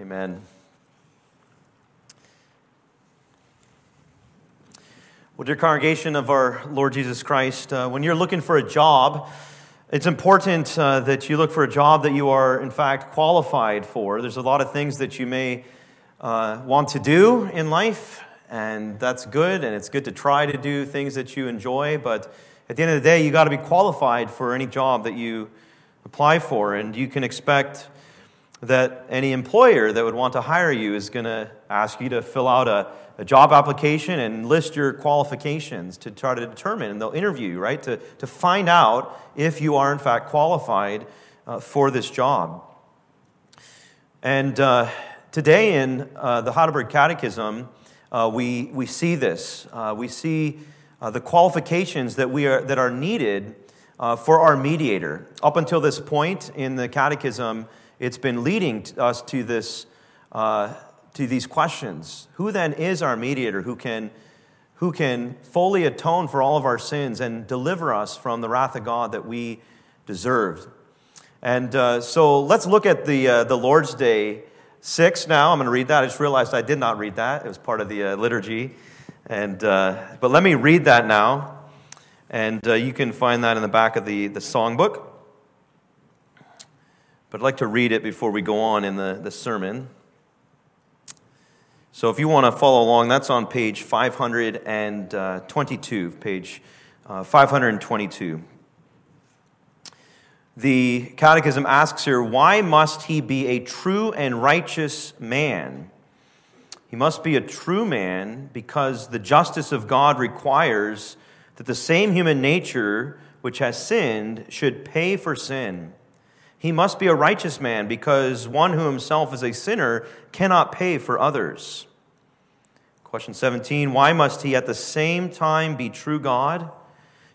Amen. Well, dear congregation of our Lord Jesus Christ, uh, when you're looking for a job, it's important uh, that you look for a job that you are, in fact, qualified for. There's a lot of things that you may uh, want to do in life, and that's good, and it's good to try to do things that you enjoy, but at the end of the day, you got to be qualified for any job that you apply for, and you can expect that any employer that would want to hire you is going to ask you to fill out a, a, job application and list your qualifications to try to determine, and they'll interview you, right, to, to find out if you are in fact qualified uh, for this job. And uh, today in uh, the Heidelberg Catechism, uh, we, we see this. Uh, we see uh, the qualifications that, we are, that are needed for our mediator. Up until this point in the Catechism, it's been leading us to this uh, to these questions. Who then is our mediator who can who can fully atone for all of our sins and deliver us from the wrath of god that we deserved? And uh, so let's look at the uh, the lord's day 6 now. I'm going to read that. I just realized i did not read that. It was part of the uh, liturgy. And uh, but let me read that now. And uh, you can find that in the back of the, the songbook but I'd like to read it before we go on in the, the sermon. So if you want to follow along, that's on page 522, page uh, 522. The Catechism asks here, why must he be a true and righteous man? He must be a true man because the justice of God requires that the same human nature which has sinned should pay for sin. He must be a righteous man because one who himself is a sinner cannot pay for others. Question 17 Why must he at the same time be true God?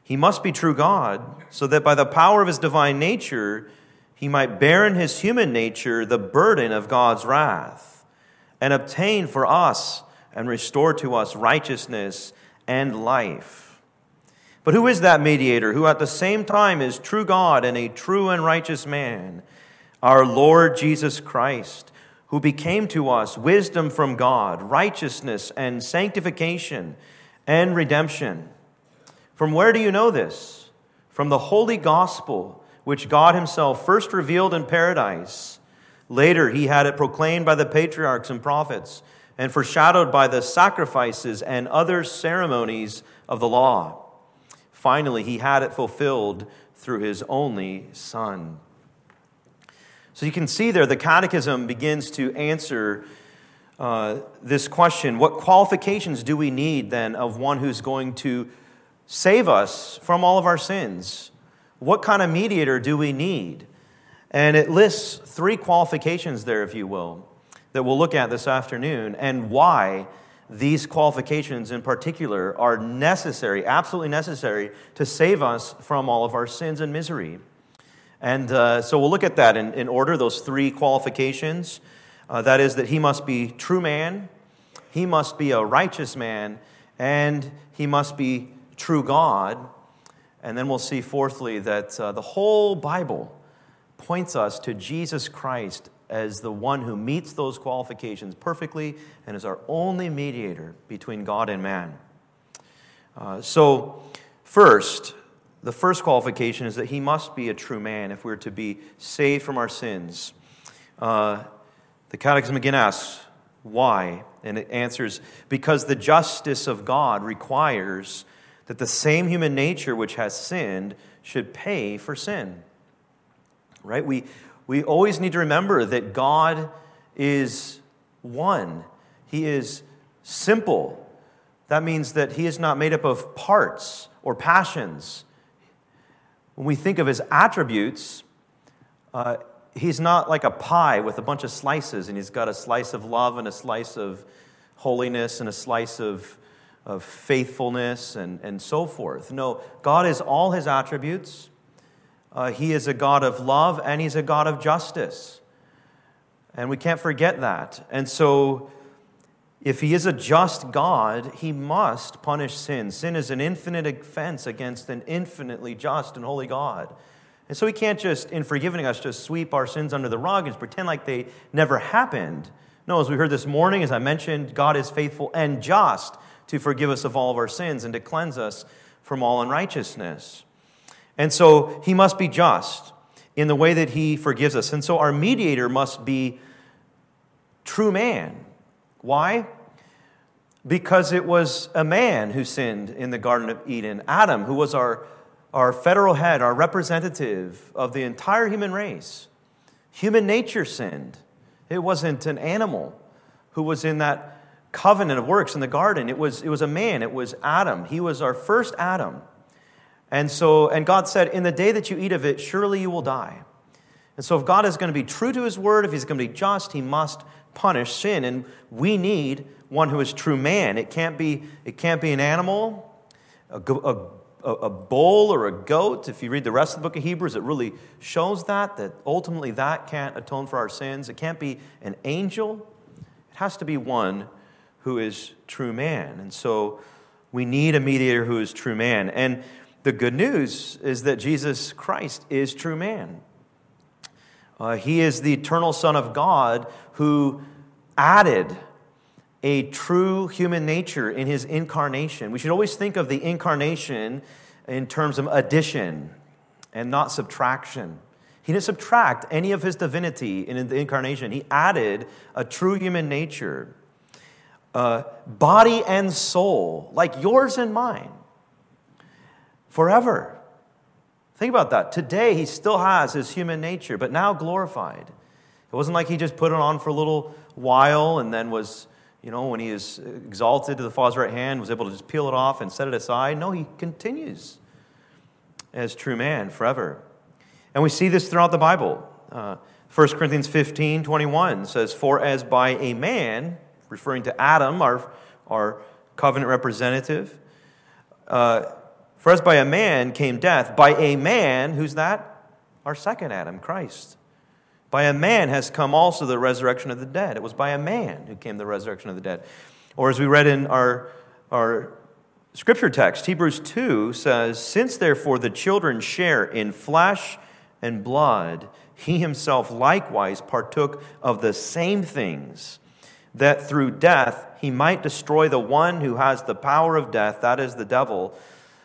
He must be true God so that by the power of his divine nature, he might bear in his human nature the burden of God's wrath and obtain for us and restore to us righteousness and life. But who is that mediator who at the same time is true God and a true and righteous man? Our Lord Jesus Christ, who became to us wisdom from God, righteousness and sanctification and redemption. From where do you know this? From the holy gospel, which God Himself first revealed in paradise. Later, He had it proclaimed by the patriarchs and prophets and foreshadowed by the sacrifices and other ceremonies of the law Finally, he had it fulfilled through his only Son. So you can see there, the Catechism begins to answer uh, this question What qualifications do we need then of one who's going to save us from all of our sins? What kind of mediator do we need? And it lists three qualifications there, if you will, that we'll look at this afternoon, and why these qualifications in particular are necessary, absolutely necessary, to save us from all of our sins and misery. And uh, so we'll look at that in, in order, those three qualifications. Uh, that is, that he must be true man, he must be a righteous man, and he must be true God. And then we'll see, fourthly, that uh, the whole Bible points us to Jesus Christ as the one who meets those qualifications perfectly and is our only mediator between God and man. Uh, so, first, the first qualification is that he must be a true man if we're to be saved from our sins. Uh, the Catechism again asks, why? And it answers, because the justice of God requires that the same human nature which has sinned should pay for sin. Right? We, we always need to remember that God is one, He is simple. That means that He is not made up of parts or passions. When we think of His attributes, uh, He's not like a pie with a bunch of slices, and He's got a slice of love and a slice of holiness and a slice of, of faithfulness and, and so forth. No, God is all His attributes. Uh, he is a God of love and He's a God of justice. And we can't forget that. And so, if He is a just God, He must punish sin. Sin is an infinite offense against an infinitely just and holy God. And so he can't just, in forgiving us, just sweep our sins under the rug and pretend like they never happened. No, as we heard this morning, as I mentioned, God is faithful and just to forgive us of all of our sins and to cleanse us from all unrighteousness. And so he must be just in the way that he forgives us. And so our mediator must be true man. Why? Because it was a man who sinned in the Garden of Eden, Adam, who was our our federal head, our representative of the entire human race. Human nature sinned. It wasn't an animal who was in that covenant of works in the garden. It was, it was a man. It was Adam. He was our first Adam. And so, and God said, In the day that you eat of it, surely you will die. And so, if God is going to be true to his word, if he's going to be just, he must punish sin. And we need one who is true man. It can't be, it can't be an animal, a, a a, bull or a goat. If you read the rest of the book of Hebrews, it really shows that, that ultimately that can't atone for our sins. It can't be an angel, it has to be one who is true man. And so we need a mediator who is true man. And the good news is that Jesus Christ is true man. Uh, he is the eternal Son of God who added a true human nature in his incarnation. We should always think of the incarnation in terms of addition and not subtraction. He didn't subtract any of his divinity in the incarnation, he added a true human nature, uh, body and soul, like yours and mine, forever. Think about that. Today, he still has his human nature, but now glorified. It wasn't like he just put it on for a little while and then was you know, when he is exalted to the Father's right hand, was able to just peel it off and set it aside. No, he continues as true man forever. And we see this throughout the Bible. Uh, 1 Corinthians 15 21 says, For as by a man, referring to Adam, our, our covenant representative, uh, for as by a man came death, by a man, who's that? Our second Adam, Christ. By a man has come also the resurrection of the dead. It was by a man who came the resurrection of the dead. Or as we read in our, our scripture text, Hebrews 2 says, Since therefore the children share in flesh and blood, he himself likewise partook of the same things, that through death he might destroy the one who has the power of death, that is the devil,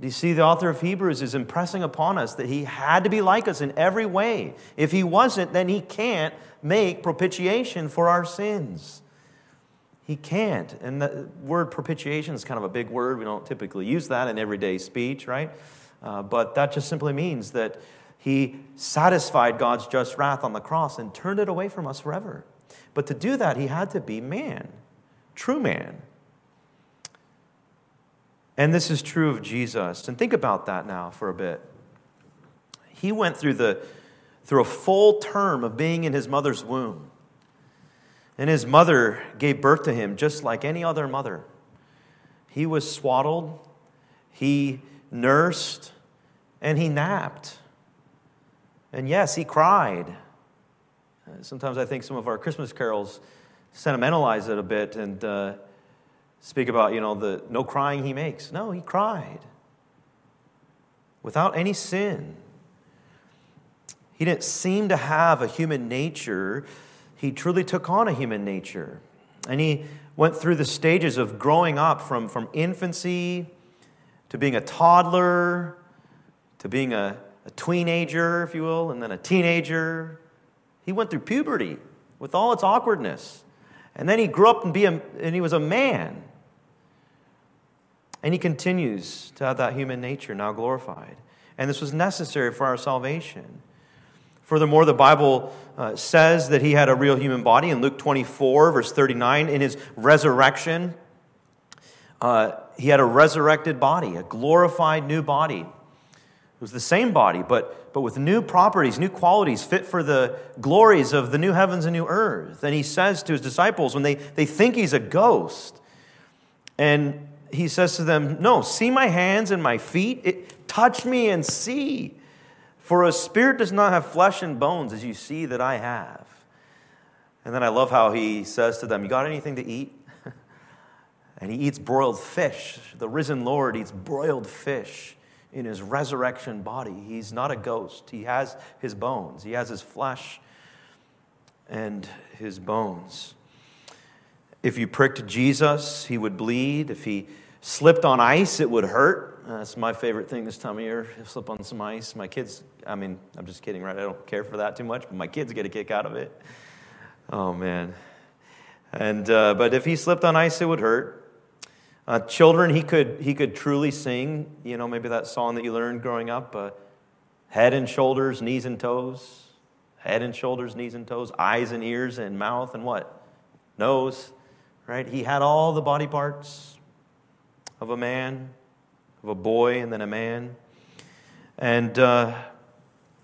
Do you see, the author of Hebrews is impressing upon us that he had to be like us in every way. If he wasn't, then he can't make propitiation for our sins. He can't. And the word propitiation is kind of a big word. We don't typically use that in everyday speech, right? Uh, but that just simply means that he satisfied God's just wrath on the cross and turned it away from us forever. But to do that, he had to be man, true man. And this is true of Jesus. And think about that now for a bit. He went through the through a full term of being in his mother's womb. And his mother gave birth to him just like any other mother. He was swaddled, he nursed, and he napped. And yes, he cried. Sometimes I think some of our Christmas carols sentimentalize it a bit and uh, speak about, you know, the no crying he makes. No, he cried without any sin. He didn't seem to have a human nature. He truly took on a human nature. And he went through the stages of growing up from, from infancy to being a toddler to being a, a teenager, if you will, and then a teenager. He went through puberty with all its awkwardness. And then he grew up and, be a, and he was a man. And he continues to have that human nature now glorified. And this was necessary for our salvation. Furthermore, the Bible uh, says that he had a real human body in Luke 24, verse 39. In his resurrection, uh, he had a resurrected body, a glorified new body. It was the same body, but, but with new properties, new qualities, fit for the glories of the new heavens and new earth. And he says to his disciples when they, they think he's a ghost, and he says to them, No, see my hands and my feet? It, touch me and see. For a spirit does not have flesh and bones as you see that I have. And then I love how he says to them, You got anything to eat? and he eats broiled fish. The risen Lord eats broiled fish in his resurrection body. He's not a ghost, he has his bones, he has his flesh and his bones. If you pricked Jesus, he would bleed. If he slipped on ice, it would hurt. That's my favorite thing this time of year. Slip on some ice. My kids, I mean, I'm just kidding, right? I don't care for that too much, but my kids get a kick out of it. Oh, man. And, uh, but if he slipped on ice, it would hurt. Uh, children, he could, he could truly sing, you know, maybe that song that you learned growing up uh, head and shoulders, knees and toes. Head and shoulders, knees and toes, eyes and ears and mouth and what? Nose, right? He had all the body parts of a man, of a boy, and then a man. And uh,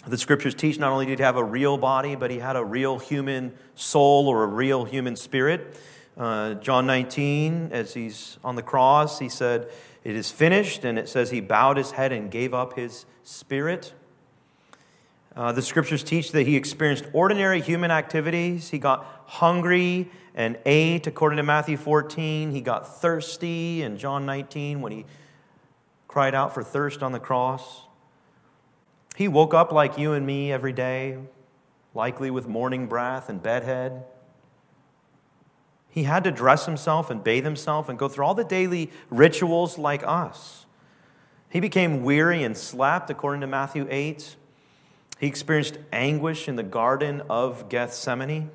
the scriptures teach not only did he have a real body, but he had a real human soul or a real human spirit. Uh, John 19, as he's on the cross, he said, It is finished. And it says he bowed his head and gave up his spirit. Uh, the scriptures teach that he experienced ordinary human activities. He got hungry and ate, according to Matthew 14. He got thirsty in John 19 when he cried out for thirst on the cross. He woke up like you and me every day, likely with morning breath and bedhead. He had to dress himself and bathe himself and go through all the daily rituals like us. He became weary and slept, according to Matthew 8. He experienced anguish in the Garden of Gethsemane.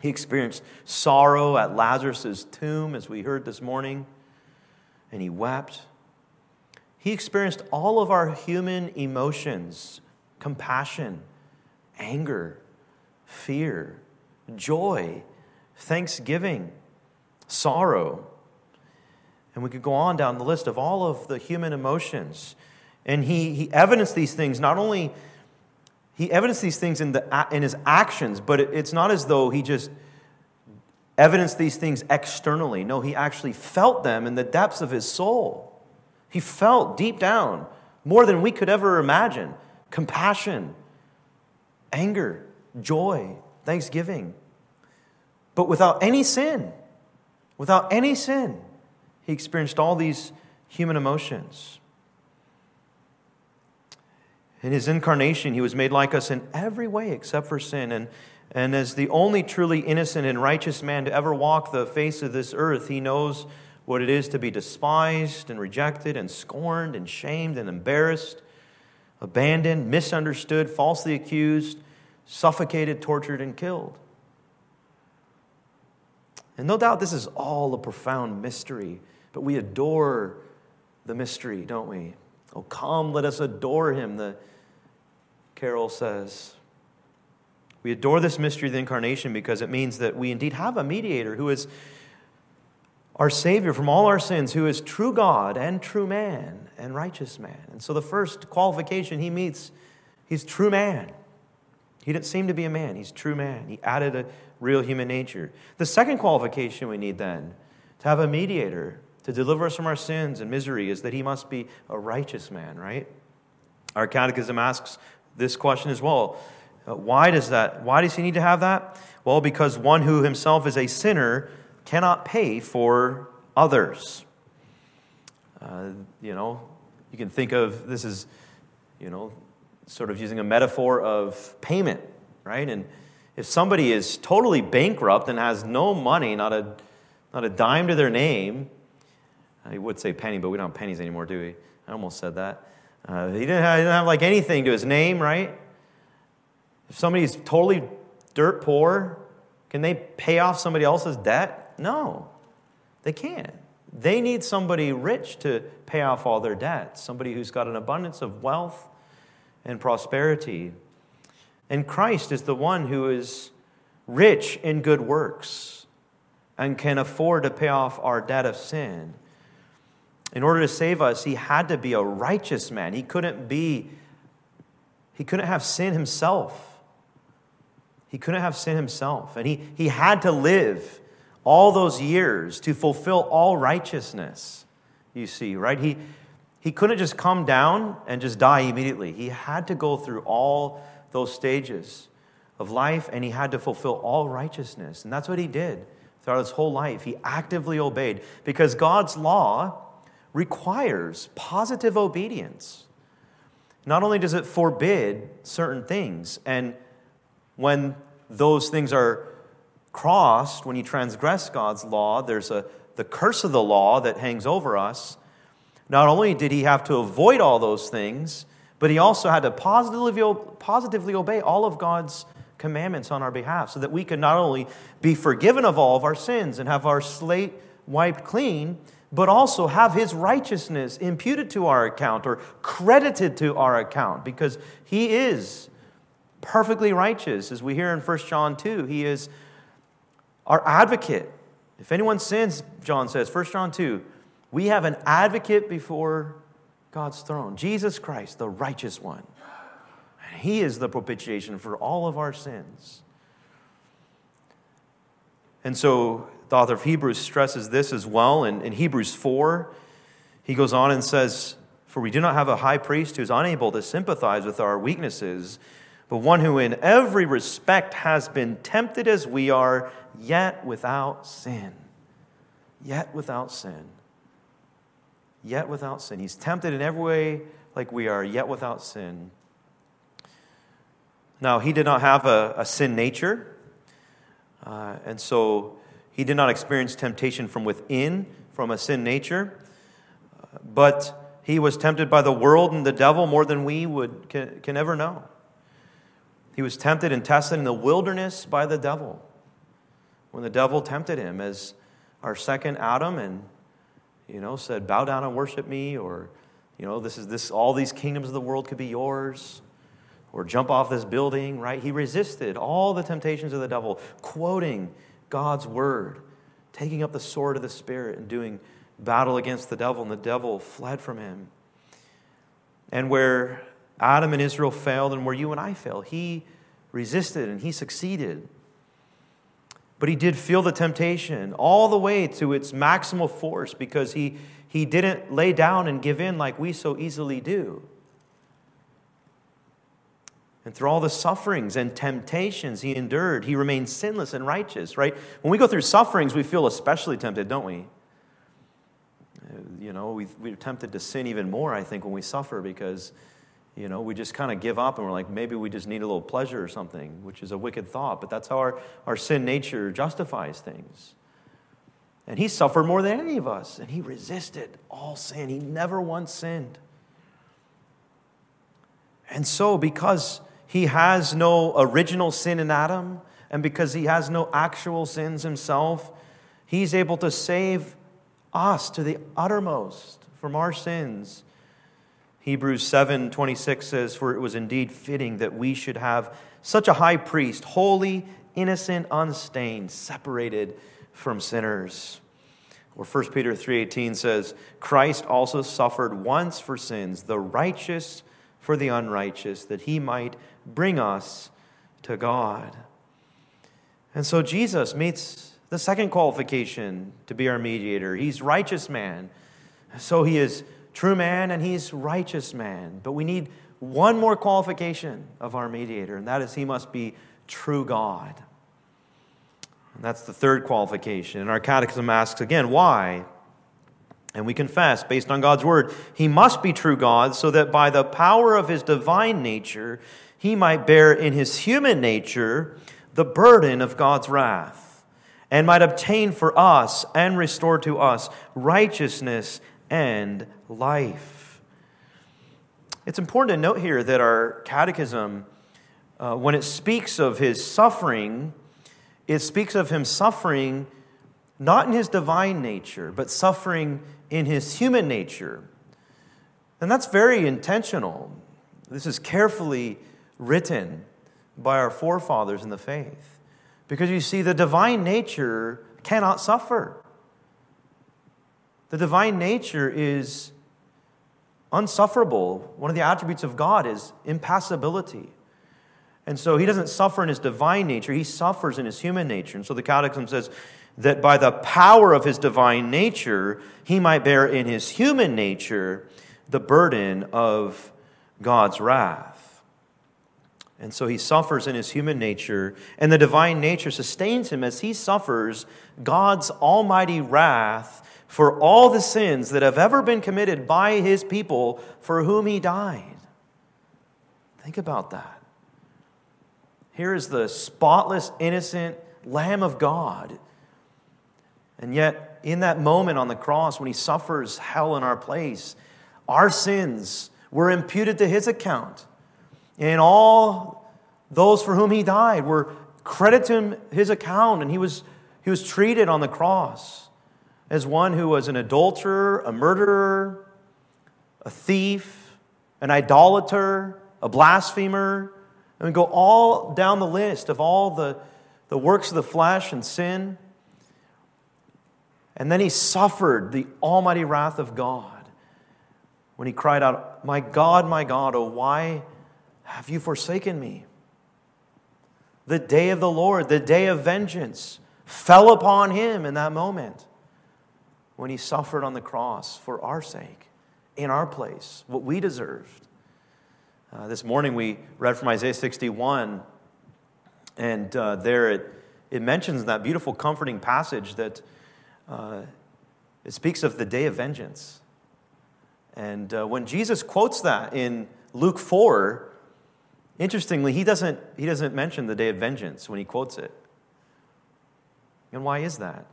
He experienced sorrow at Lazarus' tomb, as we heard this morning, and he wept. He experienced all of our human emotions compassion, anger, fear, joy, thanksgiving, sorrow. And we could go on down the list of all of the human emotions. And he, he evidenced these things not only he evidenced these things in, the, in his actions, but it, it's not as though he just evidenced these things externally. No, he actually felt them in the depths of his soul. He felt deep down more than we could ever imagine compassion, anger, joy, thanksgiving but without any sin. Without any sin, he experienced all these human emotions. In his incarnation, he was made like us in every way except for sin. And, and as the only truly innocent and righteous man to ever walk the face of this earth, he knows what it is to be despised and rejected and scorned and shamed and embarrassed, abandoned, misunderstood, falsely accused, suffocated, tortured, and killed. And no doubt this is all a profound mystery, but we adore the mystery, don't we? Oh, come, let us adore him, the carol says. We adore this mystery of the incarnation because it means that we indeed have a mediator who is our Savior from all our sins, who is true God and true man and righteous man. And so the first qualification he meets, he's true man. He didn't seem to be a man, he's true man. He added a real human nature. The second qualification we need then to have a mediator to deliver us from our sins and misery is that he must be a righteous man, right? Our catechism asks this question as well. Uh, why does that why does he need to have that? Well, because one who himself is a sinner cannot pay for others. Uh, you know, you can think of this as, you know, sort of using a metaphor of payment, right? And if somebody is totally bankrupt and has no money, not a, not a dime to their name, I would say penny, but we don't have pennies anymore, do we? I almost said that. Uh, he, didn't have, he didn't have like anything to his name, right? If somebody's totally dirt poor, can they pay off somebody else's debt? No, they can't. They need somebody rich to pay off all their debts, somebody who's got an abundance of wealth and prosperity. And Christ is the one who is rich in good works and can afford to pay off our debt of sin. In order to save us, he had to be a righteous man. He couldn't be he couldn't have sin himself. He couldn't have sin himself. And he, he had to live all those years to fulfill all righteousness, you see, right? He, he couldn't just come down and just die immediately. He had to go through all those stages of life and he had to fulfill all righteousness. And that's what he did throughout his whole life. He actively obeyed because God's law requires positive obedience. Not only does it forbid certain things, and when those things are crossed, when you transgress God's law, there's a, the curse of the law that hangs over us. Not only did he have to avoid all those things, but he also had to positively, positively obey all of God's commandments on our behalf so that we could not only be forgiven of all of our sins and have our slate wiped clean, but also have his righteousness imputed to our account or credited to our account because he is perfectly righteous. As we hear in 1 John 2, he is our advocate. If anyone sins, John says, 1 John 2, we have an advocate before God's throne, Jesus Christ, the righteous one. And he is the propitiation for all of our sins. And so the author of Hebrews stresses this as well. In, in Hebrews 4, he goes on and says, For we do not have a high priest who is unable to sympathize with our weaknesses, but one who in every respect has been tempted as we are, yet without sin. Yet without sin. Yet without sin. He's tempted in every way like we are, yet without sin. Now, he did not have a, a sin nature, uh, and so he did not experience temptation from within, from a sin nature, but he was tempted by the world and the devil more than we would, can, can ever know. He was tempted and tested in the wilderness by the devil. When the devil tempted him as our second Adam and, you know, said, bow down and worship me, or, you know, this is this, all these kingdoms of the world could be yours, or jump off this building, right? He resisted all the temptations of the devil, quoting God's word, taking up the sword of the Spirit and doing battle against the devil, and the devil fled from him. And where Adam and Israel failed, and where you and I failed, he resisted and he succeeded. But he did feel the temptation all the way to its maximal force because he, he didn't lay down and give in like we so easily do. And through all the sufferings and temptations he endured, he remained sinless and righteous, right? When we go through sufferings, we feel especially tempted, don't we? You know, we, we're tempted to sin even more, I think, when we suffer because, you know, we just kind of give up and we're like, maybe we just need a little pleasure or something, which is a wicked thought. But that's how our, our sin nature justifies things. And he suffered more than any of us, and he resisted all sin. He never once sinned. And so, because he has no original sin in Adam, and because he has no actual sins himself, he's able to save us to the uttermost from our sins. Hebrews 7 26 says, For it was indeed fitting that we should have such a high priest, holy, innocent, unstained, separated from sinners. Or 1 Peter 3:18 says, Christ also suffered once for sins, the righteous for the unrighteous, that he might bring us to God. And so Jesus meets the second qualification to be our mediator. He's righteous man. So he is true man and he's righteous man. But we need one more qualification of our mediator, and that is he must be true God. And that's the third qualification. And our catechism asks again, why? And we confess, based on God's word, he must be true God, so that by the power of his divine nature, he might bear in his human nature the burden of God's wrath, and might obtain for us and restore to us righteousness and life. It's important to note here that our catechism, uh, when it speaks of his suffering, it speaks of him suffering not in his divine nature, but suffering in his human nature. And that's very intentional. This is carefully written by our forefathers in the faith. Because you see, the divine nature cannot suffer. The divine nature is unsufferable. One of the attributes of God is impassibility. And so he doesn't suffer in his divine nature, he suffers in his human nature. And so the Catechism says that by the power of his divine nature, he might bear in his human nature the burden of God's wrath. And so he suffers in his human nature, and the divine nature sustains him as he suffers God's almighty wrath for all the sins that have ever been committed by his people for whom he died. Think about that. Here is the spotless, innocent Lamb of God. And yet, in that moment on the cross, when he suffers hell in our place, our sins were imputed to his account. And all those for whom he died were credited to him his account, and he was, he was treated on the cross as one who was an adulterer, a murderer, a thief, an idolater, a blasphemer, and we go all down the list of all the, the works of the flesh and sin. And then he suffered the almighty wrath of God when he cried out, My God, my God, oh, why have you forsaken me? The day of the Lord, the day of vengeance, fell upon him in that moment when he suffered on the cross for our sake, in our place, what we deserved. Uh, this morning we read from Isaiah 61, and uh, there it, it mentions that beautiful, comforting passage that uh, it speaks of the day of vengeance. And uh, when Jesus quotes that in Luke 4, interestingly, he doesn't, he doesn't mention the day of vengeance when he quotes it. And why is that?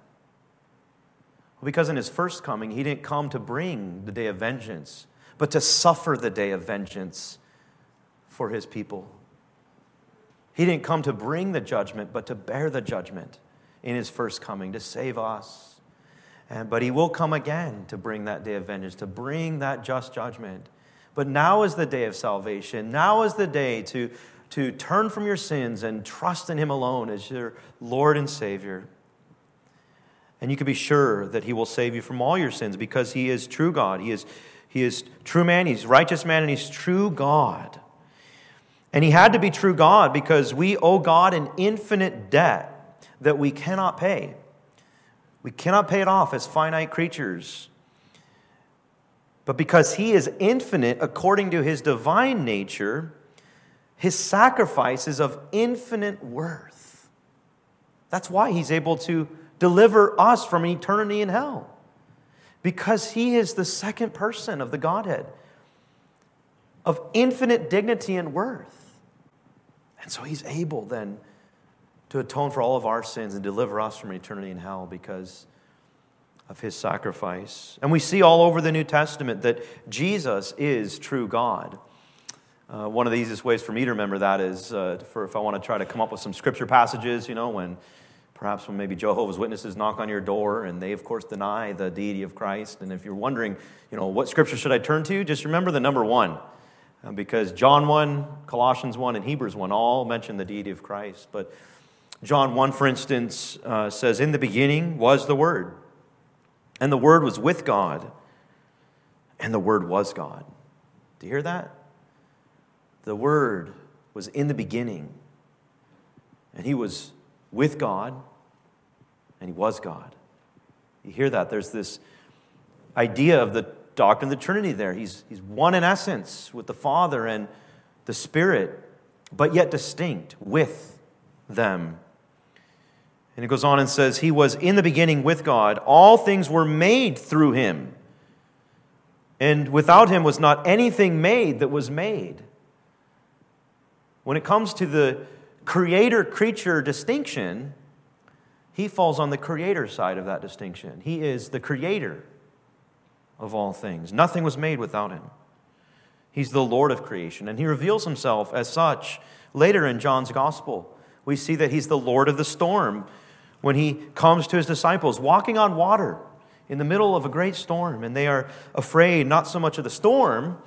Well, because in his first coming, he didn't come to bring the day of vengeance, but to suffer the day of vengeance for his people. He didn't come to bring the judgment, but to bear the judgment in his first coming, to save us. And, but he will come again to bring that day of vengeance, to bring that just judgment. But now is the day of salvation. Now is the day to, to turn from your sins and trust in him alone as your Lord and Savior. And you can be sure that he will save you from all your sins because he is true God. He is, he is true man, he's righteous man, and he's true God. And he had to be true God because we owe God an infinite debt that we cannot pay. We cannot pay it off as finite creatures. But because he is infinite according to his divine nature, his sacrifice is of infinite worth. That's why he's able to deliver us from eternity in hell. Because he is the second person of the Godhead of infinite dignity and worth. And so he's able then to atone for all of our sins and deliver us from eternity in hell because of his sacrifice. And we see all over the New Testament that Jesus is true God. Uh, one of the easiest ways for me to remember that is uh, for if I want to try to come up with some scripture passages, you know, when perhaps when maybe Jehovah's Witnesses knock on your door and they, of course, deny the deity of Christ. And if you're wondering, you know, what scripture should I turn to, just remember the number one. Uh, because John 1, Colossians 1, and Hebrews 1 all mention the deity of Christ. But John 1, for instance, uh, says, In the beginning was the Word, and the Word was with God, and the Word was God. Do you hear that? The Word was in the beginning, and He was with God, and He was God. You hear that? There's this idea of the doctrine of the Trinity there. He's, he's one in essence with the Father and the Spirit, but yet distinct with them. And it goes on and says, He was in the beginning with God. All things were made through him. And without him was not anything made that was made. When it comes to the creator creature distinction, he falls on the creator side of that distinction. He is the creator of all things. Nothing was made without him. He's the Lord of creation, and he reveals himself as such. Later in John's gospel, we see that he's the Lord of the storm when he comes to his disciples walking on water in the middle of a great storm, and they are afraid not so much of the storm,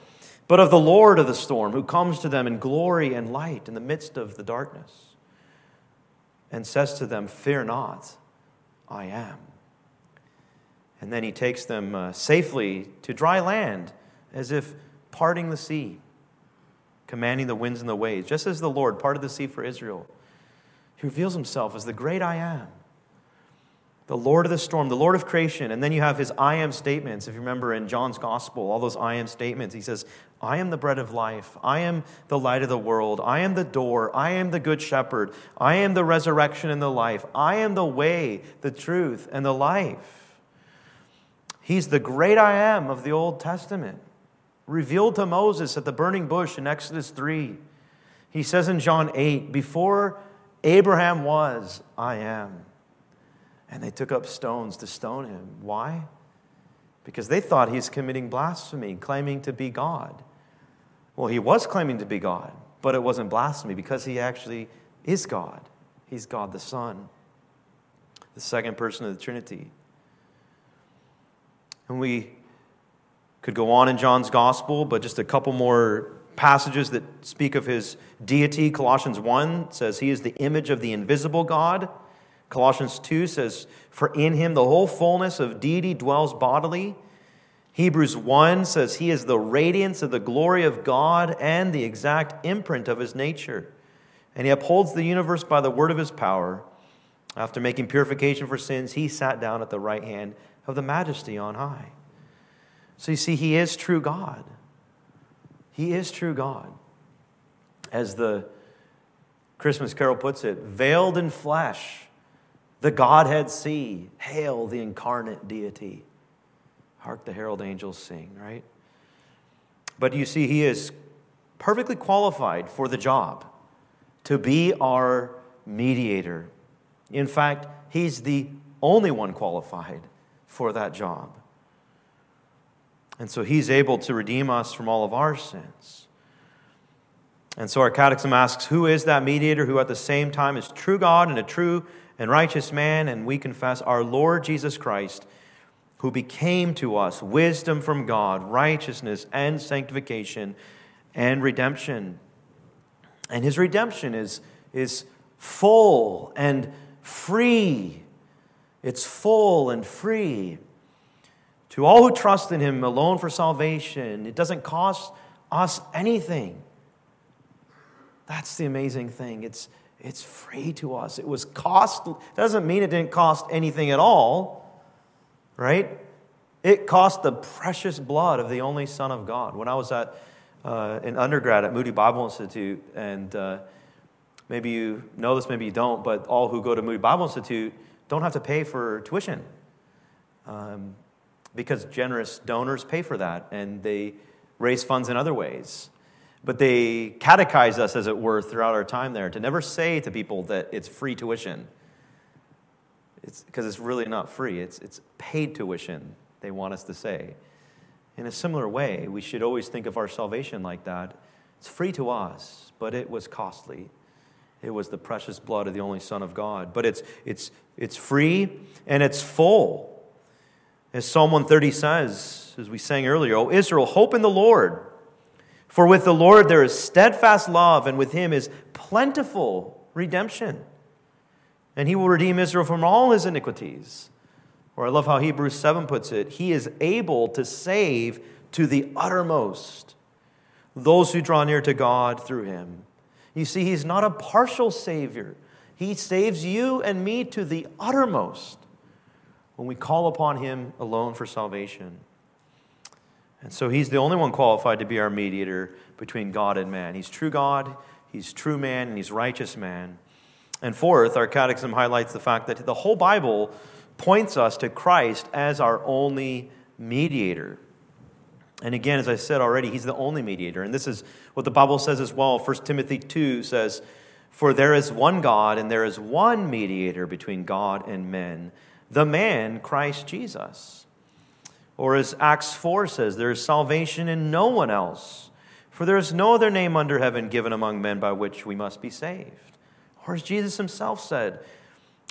but of the Lord of the storm who comes to them in glory and light in the midst of the darkness and says to them, Fear not, I am. And then he takes them uh, safely to dry land as if parting the sea, commanding the winds and the waves, just as the Lord parted the sea for Israel. He reveals himself as the great I am, the Lord of the storm, the Lord of creation. And then you have his I am statements. If you remember in John's gospel, all those I am statements, he says, I am the bread of life. I am the light of the world. I am the door. I am the good shepherd. I am the resurrection and the life. I am the way, the truth, and the life. He's the great I am of the Old Testament, revealed to Moses at the burning bush in Exodus 3. He says in John 8, Before Abraham was, I am. And they took up stones to stone him. Why? Because they thought he's committing blasphemy, claiming to be God. Well, he was claiming to be God, but it wasn't blasphemy because he actually is God. He's God the Son, the second person of the Trinity. And we could go on in John's gospel, but just a couple more passages that speak of his deity. Colossians 1 says he is the image of the invisible God. Colossians 2 says, For in him the whole fullness of deity dwells bodily. Hebrews 1 says he is the radiance of the glory of God and the exact imprint of his nature. And he upholds the universe by the word of his power. After making purification for sins, he sat down at the right hand of the majesty on high. So you see, he is true God. He is true God. As the Christmas carol puts it, veiled in flesh, the Godhead see. Hail the incarnate deity. Hark the herald angels sing, right? But you see, he is perfectly qualified for the job to be our mediator. In fact, he's the only one qualified for that job. And so he's able to redeem us from all of our sins. And so our catechism asks who is that mediator who at the same time is true God and a true and righteous man? And we confess our Lord Jesus Christ, who became to us wisdom from God, righteousness and sanctification and redemption. And his redemption is, is full and free. It's full and free. To all who trust in him alone for salvation, it doesn't cost us anything. That's the amazing thing. It's, it's free to us. It was cost, doesn't mean it didn't cost anything at all, right? It cost the precious blood of the only Son of God. When I was at uh, an undergrad at Moody Bible Institute, and uh, maybe you know this, maybe you don't, but all who go to Moody Bible Institute don't have to pay for tuition. Um, because generous donors pay for that and they raise funds in other ways. But they catechize us, as it were, throughout our time there to never say to people that it's free tuition. It's because it's really not free, it's, it's paid tuition, they want us to say. In a similar way, we should always think of our salvation like that. It's free to us, but it was costly. It was the precious blood of the only Son of God. But it's, it's, it's free and it's full. As Psalm 130 says, as we sang earlier, O Israel, hope in the Lord. For with the Lord there is steadfast love, and with him is plentiful redemption. And he will redeem Israel from all his iniquities. Or I love how Hebrews 7 puts it He is able to save to the uttermost those who draw near to God through him. You see, he's not a partial Savior, he saves you and me to the uttermost when we call upon Him alone for salvation. And so He's the only one qualified to be our mediator between God and man. He's true God, He's true man, and He's righteous man. And fourth, our catechism highlights the fact that the whole Bible points us to Christ as our only mediator. And again, as I said already, he's the only mediator. And this is what the Bible says as well. 1 Timothy 2 says, For there is one God, and there is one mediator between God and men, the man, Christ Jesus. Or as Acts 4 says, there is salvation in no one else, for there is no other name under heaven given among men by which we must be saved. Or as Jesus himself said,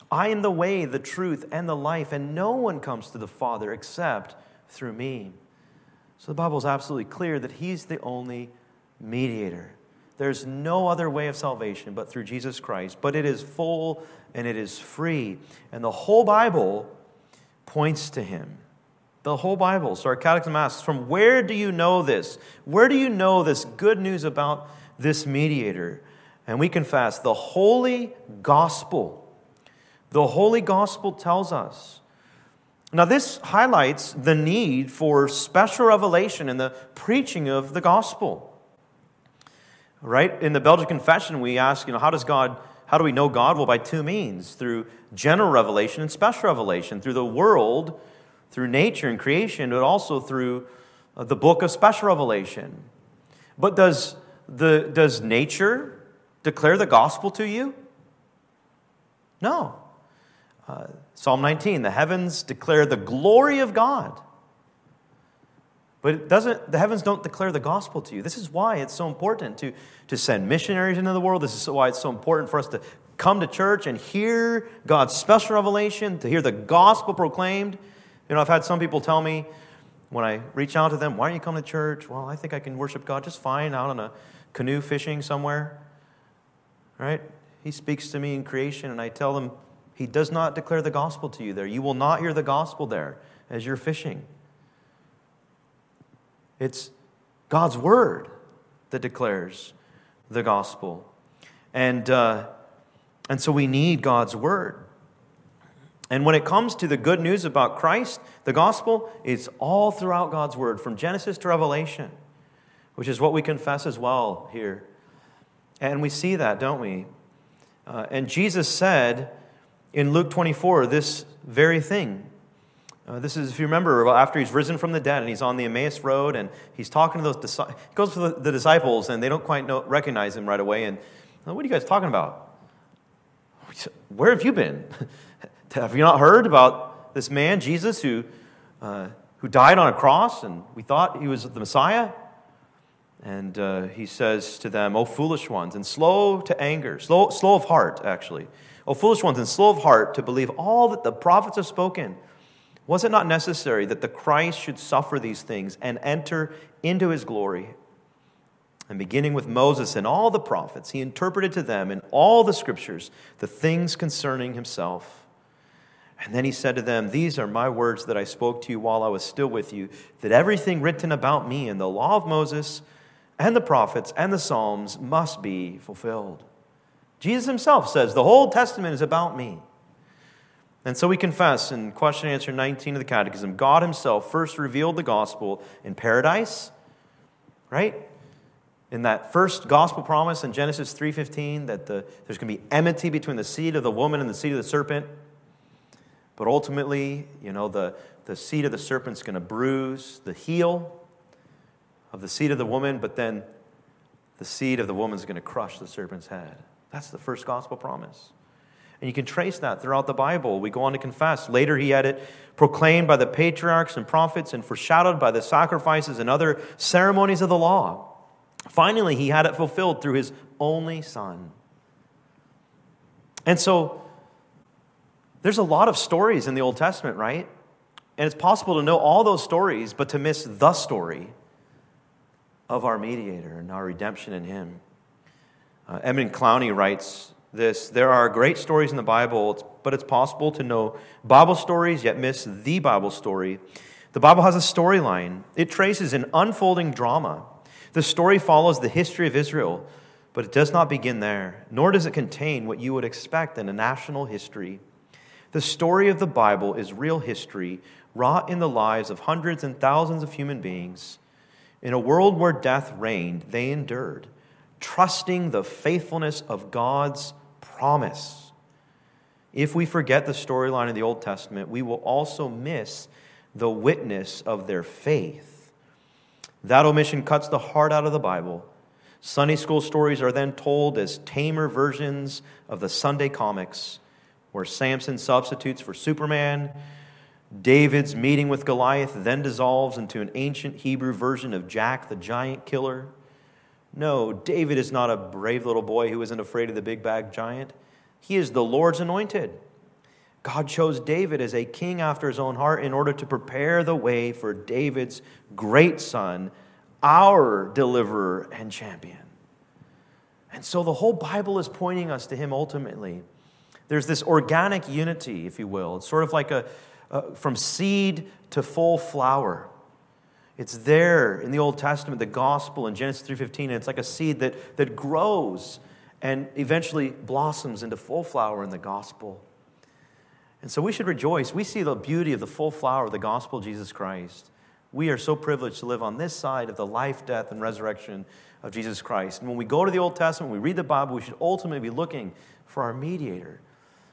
I am the way, the truth, and the life, and no one comes to the Father except through me. So the Bible is absolutely clear that He's the only mediator. There's no other way of salvation but through Jesus Christ, but it is full and it is free. And the whole Bible points to him. The whole Bible. So our catechism asks, from where do you know this? Where do you know this good news about this mediator? And we confess the holy gospel. The holy gospel tells us. Now, this highlights the need for special revelation in the preaching of the gospel. Right? In the Belgian Confession, we ask, you know, how does God, how do we know God? Well, by two means through general revelation and special revelation, through the world, through nature and creation, but also through uh, the book of special revelation. But does, the, does nature declare the gospel to you? No. Uh, Psalm 19, the heavens declare the glory of God. But it doesn't, the heavens don't declare the gospel to you. This is why it's so important to, to send missionaries into the world. This is why it's so important for us to come to church and hear God's special revelation, to hear the gospel proclaimed. You know, I've had some people tell me when I reach out to them, why don't you come to church? Well, I think I can worship God just fine out on a canoe fishing somewhere right? He speaks to me in creation, and I tell them, He does not declare the gospel to you there. You will not hear the gospel there as you're fishing. It's God's word that declares the gospel. And, uh, and so we need God's word. And when it comes to the good news about Christ, the gospel, it's all throughout God's word, from Genesis to Revelation, which is what we confess as well here and we see that, don't we? Uh, and Jesus said in Luke 24 this very thing. Uh, this is, if you remember, after he's risen from the dead and he's on the Emmaus Road and he's talking to those disciples. He goes to the, the, disciples and they don't quite know, recognize him right away. And what are you guys talking about? Where have you been? have you not heard about this man, Jesus, who, uh, who died on a cross and we thought he was the Messiah? And uh, he says to them, O foolish ones, and slow to anger, slow, slow of heart, actually. O foolish ones, and slow of heart to believe all that the prophets have spoken. Was it not necessary that the Christ should suffer these things and enter into his glory? And beginning with Moses and all the prophets, he interpreted to them in all the scriptures the things concerning himself. And then he said to them, These are my words that I spoke to you while I was still with you, that everything written about me in the law of Moses, and the prophets and the Psalms must be fulfilled. Jesus himself says, The whole Testament is about me. And so we confess in question and answer 19 of the Catechism God himself first revealed the gospel in paradise, right? In that first gospel promise in Genesis 3:15 that the, there's going to be enmity between the seed of the woman and the seed of the serpent. But ultimately, you know, the, the seed of the serpent's going to bruise the heel of the seed of the woman, but then the seed of the woman is going to crush the serpent's head. That's the first gospel promise. And you can trace that throughout the Bible. We go on to confess. Later, he had it proclaimed by the patriarchs and prophets and foreshadowed by the sacrifices and other ceremonies of the law. Finally, he had it fulfilled through his only son. And so, there's a lot of stories in the Old Testament, right? And it's possible to know all those stories, but to miss the story of our mediator and our redemption in him. Uh, Edmund Clowney writes this There are great stories in the Bible, but it's possible to know Bible stories yet miss the Bible story. The Bible has a storyline, it traces an unfolding drama. The story follows the history of Israel, but it does not begin there, nor does it contain what you would expect in a national history. The story of the Bible is real history wrought in the lives of hundreds and thousands of human beings. In a world where death reigned, they endured, trusting the faithfulness of God's promise. If we forget the storyline of the Old Testament, we will also miss the witness of their faith. That omission cuts the heart out of the Bible. Sunday school stories are then told as tamer versions of the Sunday comics, where Samson substitutes for Superman David's meeting with Goliath then dissolves into an ancient Hebrew version of Jack the giant killer. No, David is not a brave little boy who isn't afraid of the big bag giant. He is the Lord's anointed. God chose David as a king after his own heart in order to prepare the way for David's great son, our deliverer and champion. And so the whole Bible is pointing us to him ultimately. There's this organic unity, if you will. It's sort of like a, from seed to full flower. It's there in the Old Testament, the gospel in Genesis 3:15, and it's like a seed that, that grows and eventually blossoms into full flower in the gospel. And so we should rejoice. We see the beauty of the full flower of the gospel of Jesus Christ. We are so privileged to live on this side of the life, death, and resurrection of Jesus Christ. And when we go to the Old Testament, we read the Bible, we should ultimately be looking for our mediator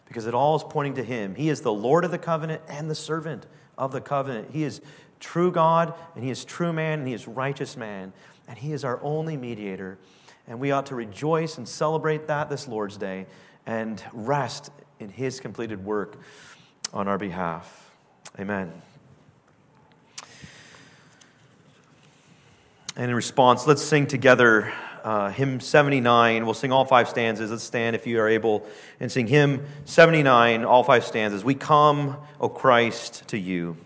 because it all is pointing to him. He is the Lord of the covenant and the servant of the covenant. He is true God, and he is true man, and he is righteous man, and he is our only mediator. And we ought to rejoice and celebrate that this Lord's Day and rest in his completed work on our behalf. Amen. And in response, let's sing together uh, hymn 79. We'll sing all five stanzas. Let's stand if you are able and sing hymn 79, all five stanzas. We come, O Christ, to you.